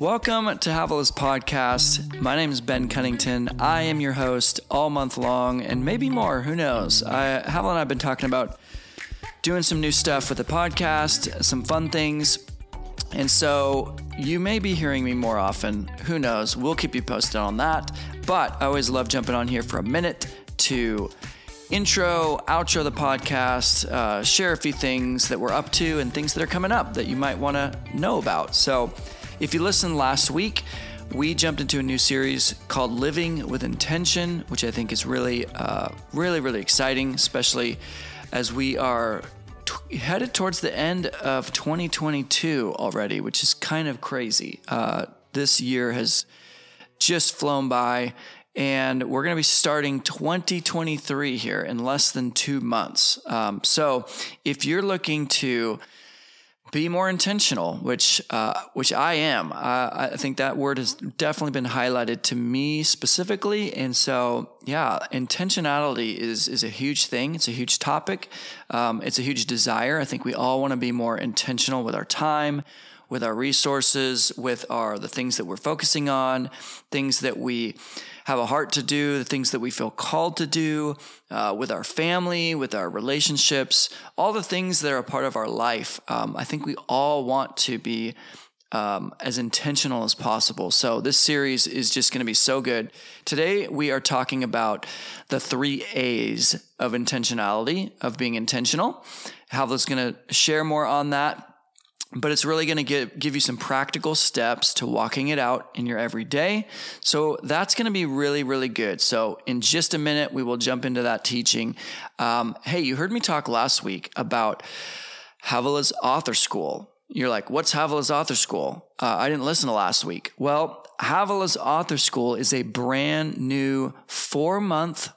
Welcome to Havilah's podcast. My name is Ben Cunnington. I am your host all month long and maybe more. Who knows? I, Havilah and I have been talking about doing some new stuff with the podcast, some fun things. And so you may be hearing me more often. Who knows? We'll keep you posted on that. But I always love jumping on here for a minute to intro, outro the podcast, uh, share a few things that we're up to and things that are coming up that you might want to know about. So if you listened last week, we jumped into a new series called Living with Intention, which I think is really, uh, really, really exciting, especially as we are t- headed towards the end of 2022 already, which is kind of crazy. Uh, this year has just flown by, and we're going to be starting 2023 here in less than two months. Um, so if you're looking to be more intentional, which uh, which I am. Uh, I think that word has definitely been highlighted to me specifically, and so yeah, intentionality is is a huge thing. It's a huge topic. Um, it's a huge desire. I think we all want to be more intentional with our time, with our resources, with our the things that we're focusing on, things that we have a heart to do, the things that we feel called to do uh, with our family, with our relationships, all the things that are a part of our life. Um, I think we all want to be um, as intentional as possible. So this series is just going to be so good. Today we are talking about the three A's of intentionality, of being intentional. Havilah's going to share more on that but it's really going to give, give you some practical steps to walking it out in your everyday. So that's going to be really, really good. So in just a minute, we will jump into that teaching. Um, hey, you heard me talk last week about Havilah's Author School. You're like, what's Havilah's Author School? Uh, I didn't listen to last week. Well, Havilah's Author School is a brand new four month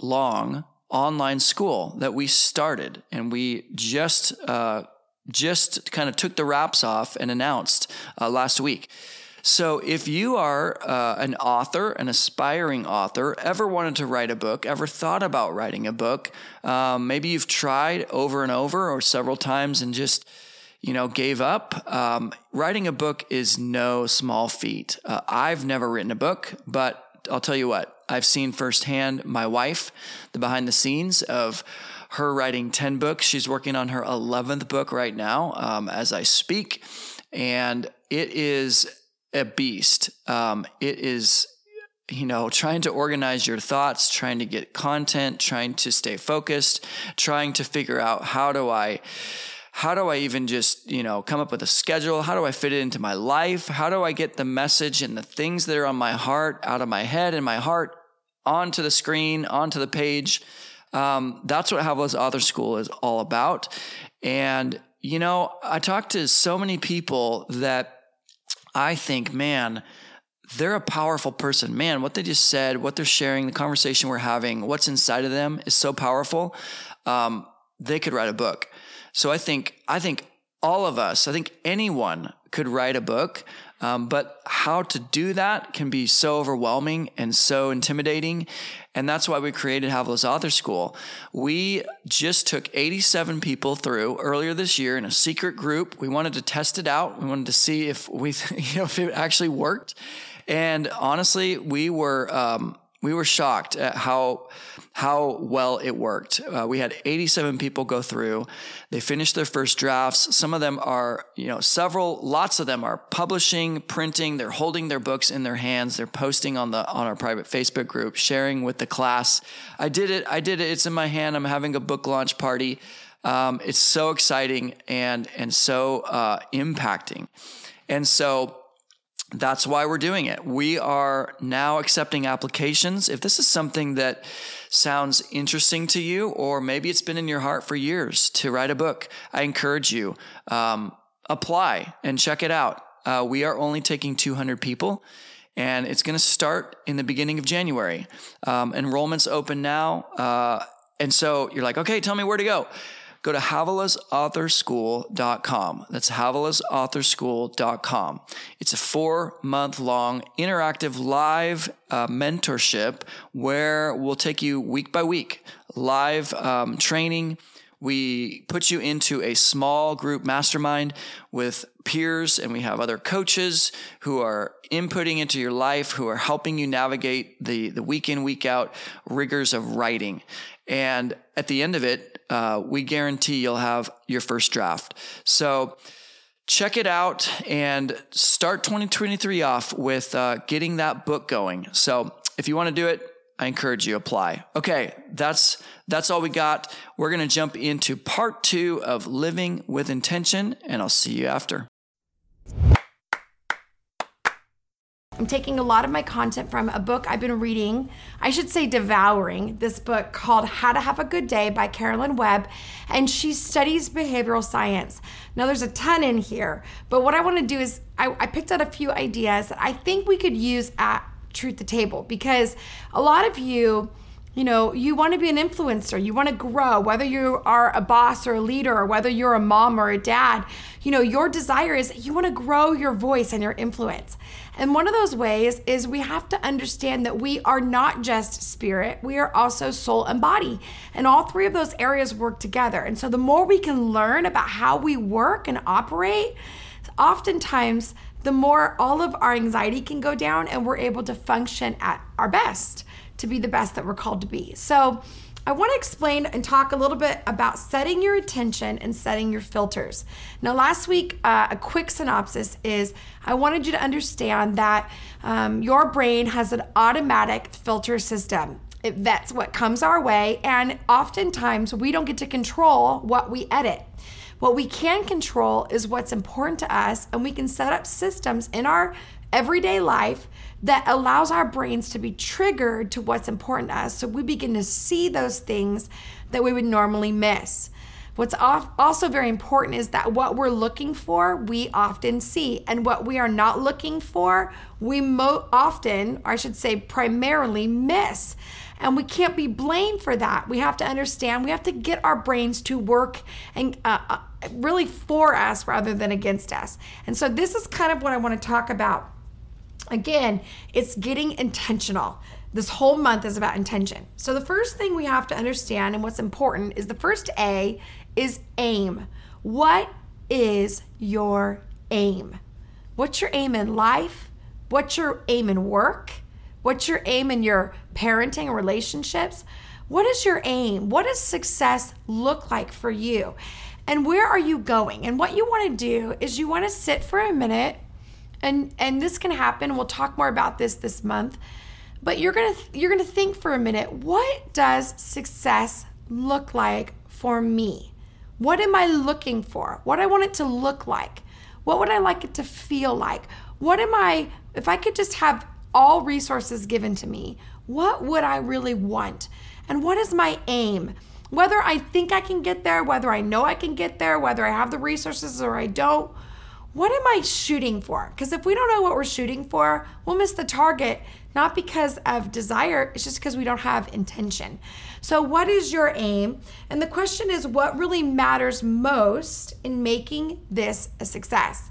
long online school that we started and we just uh, just kind of took the wraps off and announced uh, last week. So, if you are uh, an author, an aspiring author, ever wanted to write a book, ever thought about writing a book, um, maybe you've tried over and over or several times and just you know, gave up. Um, writing a book is no small feat. Uh, I've never written a book, but I'll tell you what, I've seen firsthand my wife, the behind the scenes of her writing 10 books. She's working on her 11th book right now um, as I speak. And it is a beast. Um, it is, you know, trying to organize your thoughts, trying to get content, trying to stay focused, trying to figure out how do I how do I even just, you know, come up with a schedule? How do I fit it into my life? How do I get the message and the things that are on my heart out of my head and my heart onto the screen, onto the page? Um, that's what Havilah's Author School is all about. And, you know, I talk to so many people that I think, man, they're a powerful person. Man, what they just said, what they're sharing, the conversation we're having, what's inside of them is so powerful. Um, they could write a book. So I think, I think all of us, I think anyone could write a book. Um, but how to do that can be so overwhelming and so intimidating. And that's why we created Havilah's Author School. We just took 87 people through earlier this year in a secret group. We wanted to test it out. We wanted to see if we, you know, if it actually worked. And honestly, we were, um, we were shocked at how how well it worked. Uh, we had 87 people go through. They finished their first drafts. Some of them are, you know, several, lots of them are publishing, printing. They're holding their books in their hands. They're posting on the on our private Facebook group, sharing with the class. I did it. I did it. It's in my hand. I'm having a book launch party. Um, it's so exciting and and so uh, impacting. And so that's why we're doing it. We are now accepting applications. If this is something that sounds interesting to you, or maybe it's been in your heart for years to write a book, I encourage you um, apply and check it out. Uh, we are only taking 200 people, and it's going to start in the beginning of January. Um, enrollment's open now, uh, and so you're like, okay, tell me where to go go to havelasauthor.school.com. That's havelasauthor.school.com. It's a four month long interactive live uh, mentorship where we'll take you week by week, live um, training we put you into a small group mastermind with peers, and we have other coaches who are inputting into your life, who are helping you navigate the, the week in, week out rigors of writing. And at the end of it, uh, we guarantee you'll have your first draft. So, check it out and start 2023 off with uh, getting that book going. So if you want to do it, I encourage you apply. Okay, that's that's all we got. We're going to jump into part 2 of living with intention and I'll see you after. I'm taking a lot of my content from a book I've been reading, I should say devouring, this book called How to Have a Good Day by Caroline Webb, and she studies behavioral science. Now, there's a ton in here, but what I want to do is I, I picked out a few ideas that I think we could use at Truth to Table because a lot of you, you know, you want to be an influencer, you want to grow, whether you are a boss or a leader, or whether you're a mom or a dad, you know, your desire is you want to grow your voice and your influence. And one of those ways is we have to understand that we are not just spirit, we are also soul and body. And all three of those areas work together. And so the more we can learn about how we work and operate, oftentimes the more all of our anxiety can go down and we're able to function at our best to be the best that we're called to be. So, I want to explain and talk a little bit about setting your attention and setting your filters. Now, last week, uh, a quick synopsis is I wanted you to understand that um, your brain has an automatic filter system. It vets what comes our way, and oftentimes we don't get to control what we edit. What we can control is what's important to us, and we can set up systems in our everyday life that allows our brains to be triggered to what's important to us. So we begin to see those things that we would normally miss. What's also very important is that what we're looking for, we often see, and what we are not looking for, we mo- often, or I should say, primarily miss. And we can't be blamed for that. We have to understand, we have to get our brains to work and uh, uh really for us rather than against us. And so, this is kind of what I want to talk about. Again, it's getting intentional. This whole month is about intention. So, the first thing we have to understand and what's important is the first A is aim. What is your aim? What's your aim in life? What's your aim in work? What's your aim in your parenting and relationships? What is your aim? What does success look like for you? and where are you going? And what you want to do is you want to sit for a minute and and this can happen. We'll talk more about this this month. But you're going to you're going to think for a minute what does success look like for me? What am i looking for? What i want it to look like? What would i like it to feel like? What am i if i could just have all resources given to me what would i really want and what is my aim whether I think I can get there, whether I know I can get there, whether I have the resources or I don't, what am I shooting for? Because if we don't know what we're shooting for, we'll miss the target, not because of desire, it's just because we don't have intention. So, what is your aim? And the question is, what really matters most in making this a success?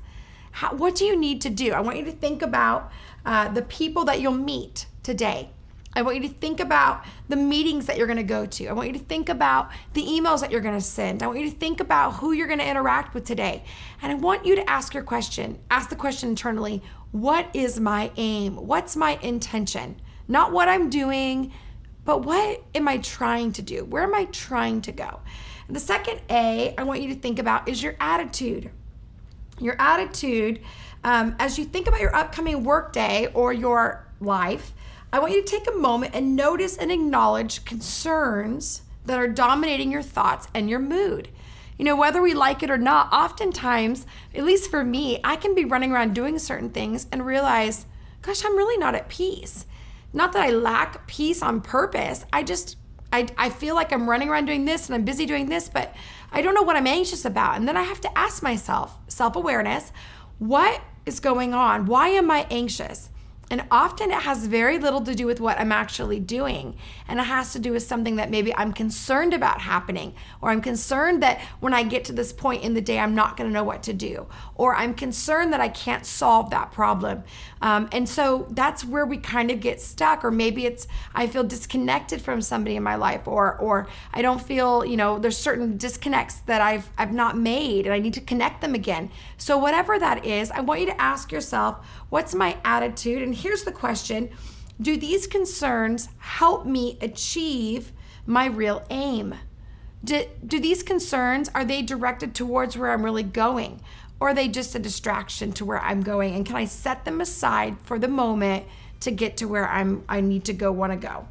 How, what do you need to do? I want you to think about uh, the people that you'll meet today. I want you to think about the meetings that you're going to go to. I want you to think about the emails that you're going to send. I want you to think about who you're going to interact with today. And I want you to ask your question. Ask the question internally What is my aim? What's my intention? Not what I'm doing, but what am I trying to do? Where am I trying to go? And the second A I want you to think about is your attitude. Your attitude um, as you think about your upcoming workday or your life I want you to take a moment and notice and acknowledge concerns that are dominating your thoughts and your mood. You know, whether we like it or not, oftentimes, at least for me, I can be running around doing certain things and realize, gosh, I'm really not at peace. Not that I lack peace on purpose. I just, I, I feel like I'm running around doing this and I'm busy doing this, but I don't know what I'm anxious about. And then I have to ask myself, self awareness, what is going on? Why am I anxious? And often it has very little to do with what I'm actually doing. And it has to do with something that maybe I'm concerned about happening, or I'm concerned that when I get to this point in the day, I'm not going to know what to do, or I'm concerned that I can't solve that problem. Um, and so that's where we kind of get stuck, or maybe it's I feel disconnected from somebody in my life, or or I don't feel, you know, there's certain disconnects that I've I've not made and I need to connect them again. So whatever that is, I want you to ask yourself, what's my attitude? And here's the question Do these concerns help me achieve my real aim? Do, do these concerns are they directed towards where I'm really going or are they just a distraction to where I'm going and can I set them aside for the moment to get to where I'm I need to go want to go.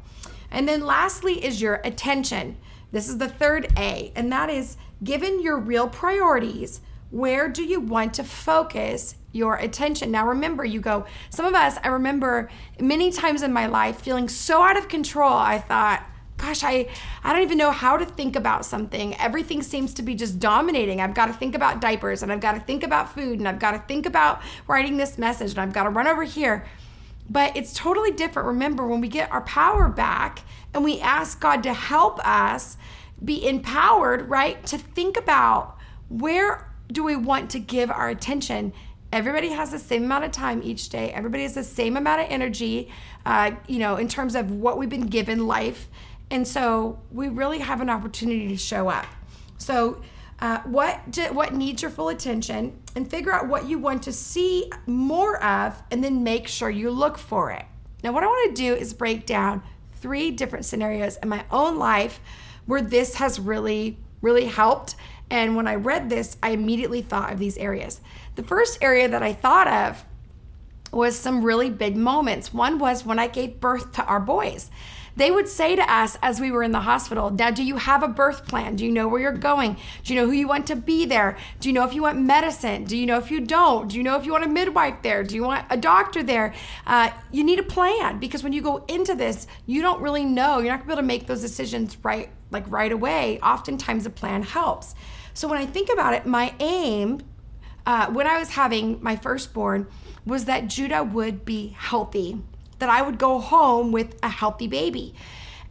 And then lastly is your attention. This is the third A and that is given your real priorities, where do you want to focus your attention. Now, remember, you go, some of us, I remember many times in my life feeling so out of control. I thought, gosh, I, I don't even know how to think about something. Everything seems to be just dominating. I've got to think about diapers and I've got to think about food and I've got to think about writing this message and I've got to run over here. But it's totally different. Remember, when we get our power back and we ask God to help us be empowered, right, to think about where do we want to give our attention Everybody has the same amount of time each day. Everybody has the same amount of energy, uh, you know, in terms of what we've been given life. And so we really have an opportunity to show up. So, uh, what what needs your full attention, and figure out what you want to see more of, and then make sure you look for it. Now, what I want to do is break down three different scenarios in my own life where this has really, really helped. And when I read this, I immediately thought of these areas. The first area that I thought of was some really big moments. One was when I gave birth to our boys. They would say to us as we were in the hospital, Now, do you have a birth plan? Do you know where you're going? Do you know who you want to be there? Do you know if you want medicine? Do you know if you don't? Do you know if you want a midwife there? Do you want a doctor there? Uh, you need a plan because when you go into this, you don't really know. You're not to be able to make those decisions right, like right away. Oftentimes, a plan helps. So when I think about it, my aim uh, when I was having my firstborn was that Judah would be healthy, that I would go home with a healthy baby.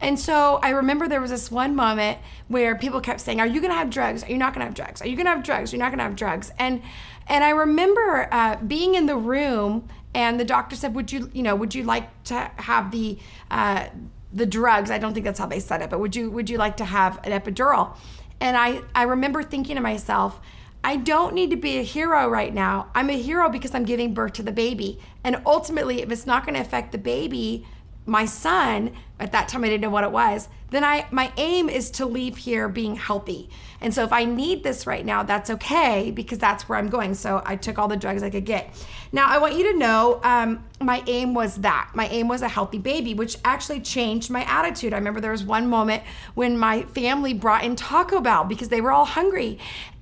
And so I remember there was this one moment where people kept saying, "Are you going to have drugs? Are you not going to have drugs? Are you going to have drugs? You're not going to have drugs." And and I remember uh, being in the room, and the doctor said, "Would you, you know, would you like to have the uh, the drugs?" I don't think that's how they said it, but would you would you like to have an epidural? And I I remember thinking to myself, I don't need to be a hero right now. I'm a hero because I'm giving birth to the baby. And ultimately, if it's not going to affect the baby, my son, at that time I didn't know what it was, then I my aim is to leave here being healthy. And so if I need this right now, that's okay because that's where I'm going. So I took all the drugs I could get. Now I want you to know um, my aim was that. My aim was a healthy baby, which actually changed my attitude. I remember there was one moment when my family brought in Taco Bell because they were all hungry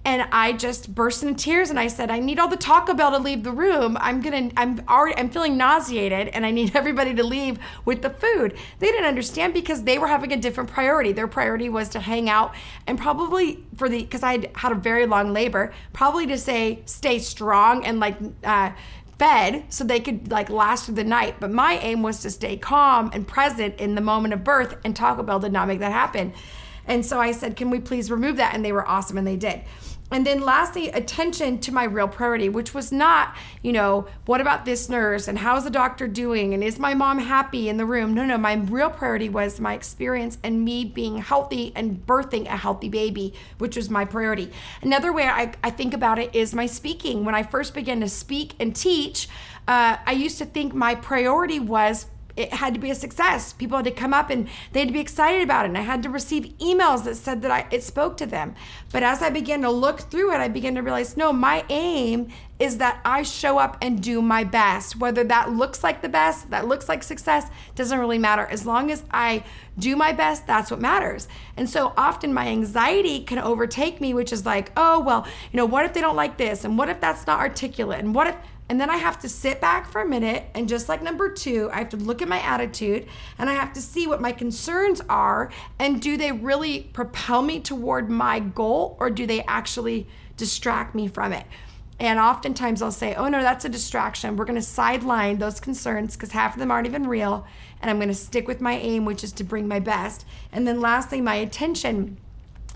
and I just burst into tears and I said, I need all the Taco Bell to leave the room. I'm gonna, I'm already, I'm feeling nauseated and I need everybody to leave with the food. They didn't understand because they were having a different priority. Their priority was to hang out and probably for the, because I had had a very long labor, probably to say, stay strong and like, uh, fed so they could like last through the night. But my aim was to stay calm and present in the moment of birth, and Taco Bell did not make that happen. And so I said, Can we please remove that? And they were awesome, and they did. And then lastly, attention to my real priority, which was not, you know, what about this nurse and how's the doctor doing and is my mom happy in the room? No, no, my real priority was my experience and me being healthy and birthing a healthy baby, which was my priority. Another way I, I think about it is my speaking. When I first began to speak and teach, uh, I used to think my priority was it had to be a success. People had to come up and they had to be excited about it. And I had to receive emails that said that I, it spoke to them. But as I began to look through it, I began to realize no, my aim is that I show up and do my best. Whether that looks like the best, that looks like success, doesn't really matter. As long as I do my best, that's what matters. And so often my anxiety can overtake me, which is like, oh, well, you know, what if they don't like this? And what if that's not articulate? And what if, and then I have to sit back for a minute and just like number two, I have to look at my attitude and I have to see what my concerns are and do they really propel me toward my goal or do they actually distract me from it? And oftentimes I'll say, oh no, that's a distraction. We're going to sideline those concerns because half of them aren't even real. And I'm going to stick with my aim, which is to bring my best. And then lastly, my attention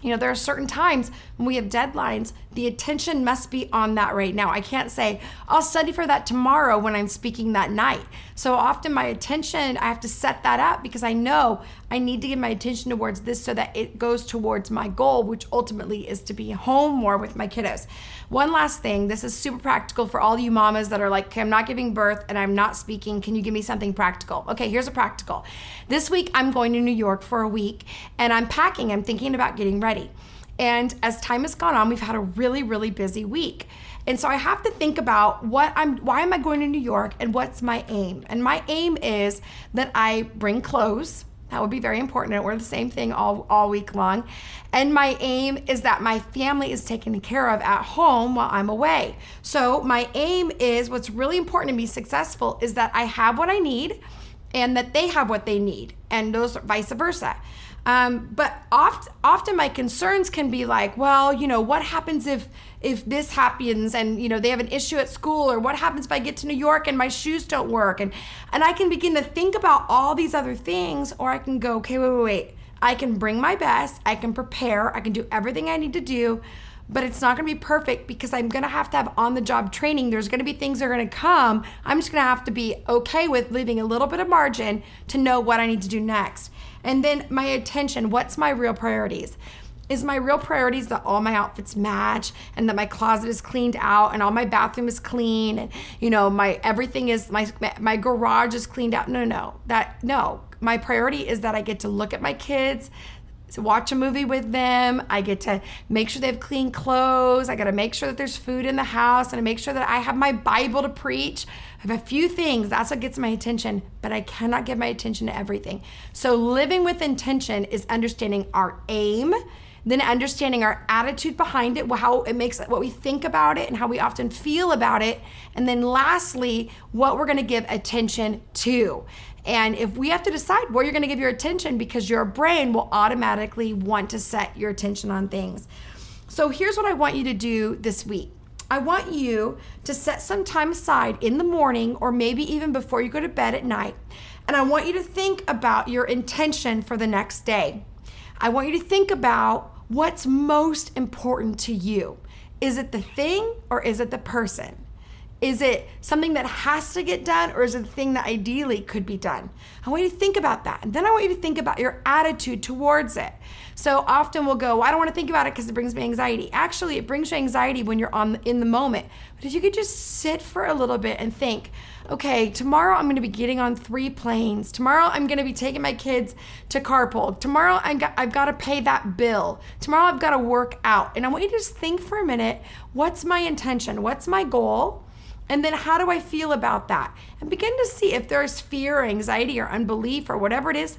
you know, there are certain times when we have deadlines, the attention must be on that right now. I can't say, I'll study for that tomorrow when I'm speaking that night. So often my attention, I have to set that up because I know I need to give my attention towards this so that it goes towards my goal, which ultimately is to be home more with my kiddos. One last thing this is super practical for all you mamas that are like, okay, I'm not giving birth and I'm not speaking. Can you give me something practical? Okay, here's a practical. This week I'm going to New York for a week and I'm packing, I'm thinking about getting ready. And as time has gone on, we've had a really, really busy week. And so I have to think about what I'm why am I going to New York and what's my aim? And my aim is that I bring clothes that would be very important. I wear the same thing all, all week long. And my aim is that my family is taken care of at home while I'm away. So my aim is what's really important to be successful is that I have what I need and that they have what they need, and those vice versa. Um, but oft, often my concerns can be like, well, you know, what happens if if this happens and you know they have an issue at school, or what happens if I get to New York and my shoes don't work, and and I can begin to think about all these other things, or I can go, okay, wait, wait, wait. I can bring my best. I can prepare. I can do everything I need to do but it's not going to be perfect because I'm going to have to have on the job training. There's going to be things that are going to come. I'm just going to have to be okay with leaving a little bit of margin to know what I need to do next. And then my attention, what's my real priorities? Is my real priorities that all my outfits match and that my closet is cleaned out and all my bathroom is clean and you know my everything is my my garage is cleaned out. No, no. That no. My priority is that I get to look at my kids, watch a movie with them. I get to make sure they have clean clothes. I got to make sure that there's food in the house and I make sure that I have my Bible to preach. I have a few things. That's what gets my attention, but I cannot give my attention to everything. So living with intention is understanding our aim, then understanding our attitude behind it, how it makes what we think about it and how we often feel about it. And then lastly, what we're going to give attention to. And if we have to decide where you're going to give your attention because your brain will automatically want to set your attention on things. So here's what I want you to do this week. I want you to set some time aside in the morning or maybe even before you go to bed at night. And I want you to think about your intention for the next day. I want you to think about what's most important to you. Is it the thing or is it the person? Is it something that has to get done or is it a thing that ideally could be done? I want you to think about that. And then I want you to think about your attitude towards it. So often we'll go, well, I don't want to think about it because it brings me anxiety. Actually, it brings you anxiety when you're on in the moment. But if you could just sit for a little bit and think, okay, tomorrow I'm going to be getting on three planes. Tomorrow I'm going to be taking my kids to carpool. Tomorrow i I've got to pay that bill. Tomorrow I've got to work out. And I want you to just think for a minute, what's my intention? What's my goal? And then how do I feel about that? And begin to see if there's fear or anxiety or unbelief or whatever it is,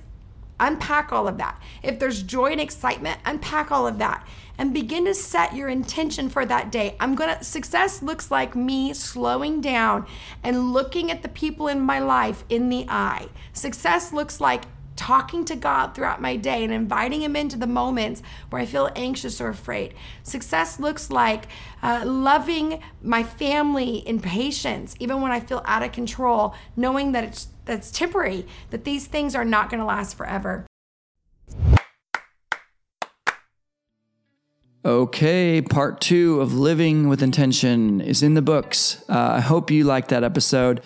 unpack all of that. If there's joy and excitement, unpack all of that and begin to set your intention for that day. I'm going to success looks like me slowing down and looking at the people in my life in the eye. Success looks like talking to God throughout my day and inviting Him into the moments where I feel anxious or afraid. Success looks like uh, loving my family in patience, even when I feel out of control, knowing that it's that's temporary, that these things are not going to last forever. Okay, part two of Living with Intention is in the books. Uh, I hope you liked that episode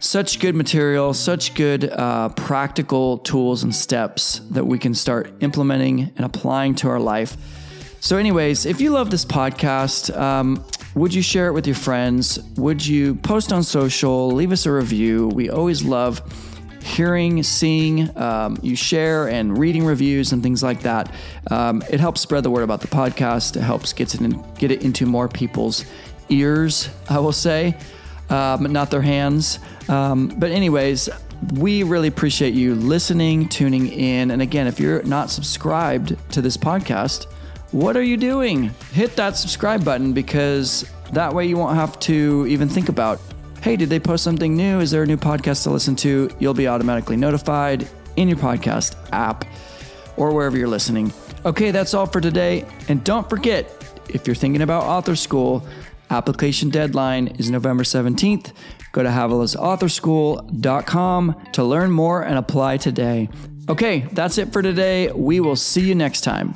such good material, such good uh, practical tools and steps that we can start implementing and applying to our life. So, anyways, if you love this podcast, um, would you share it with your friends? Would you post on social? Leave us a review. We always love hearing, seeing um, you share and reading reviews and things like that. Um, it helps spread the word about the podcast. It helps get it, in, get it into more people's ears, I will say, um, not their hands. Um, but, anyways, we really appreciate you listening, tuning in. And again, if you're not subscribed to this podcast, what are you doing? Hit that subscribe button because that way you won't have to even think about, hey, did they post something new? Is there a new podcast to listen to? You'll be automatically notified in your podcast app or wherever you're listening. Okay, that's all for today. And don't forget, if you're thinking about author school, Application deadline is November 17th. Go to havilasauthor.school.com to learn more and apply today. Okay, that's it for today. We will see you next time.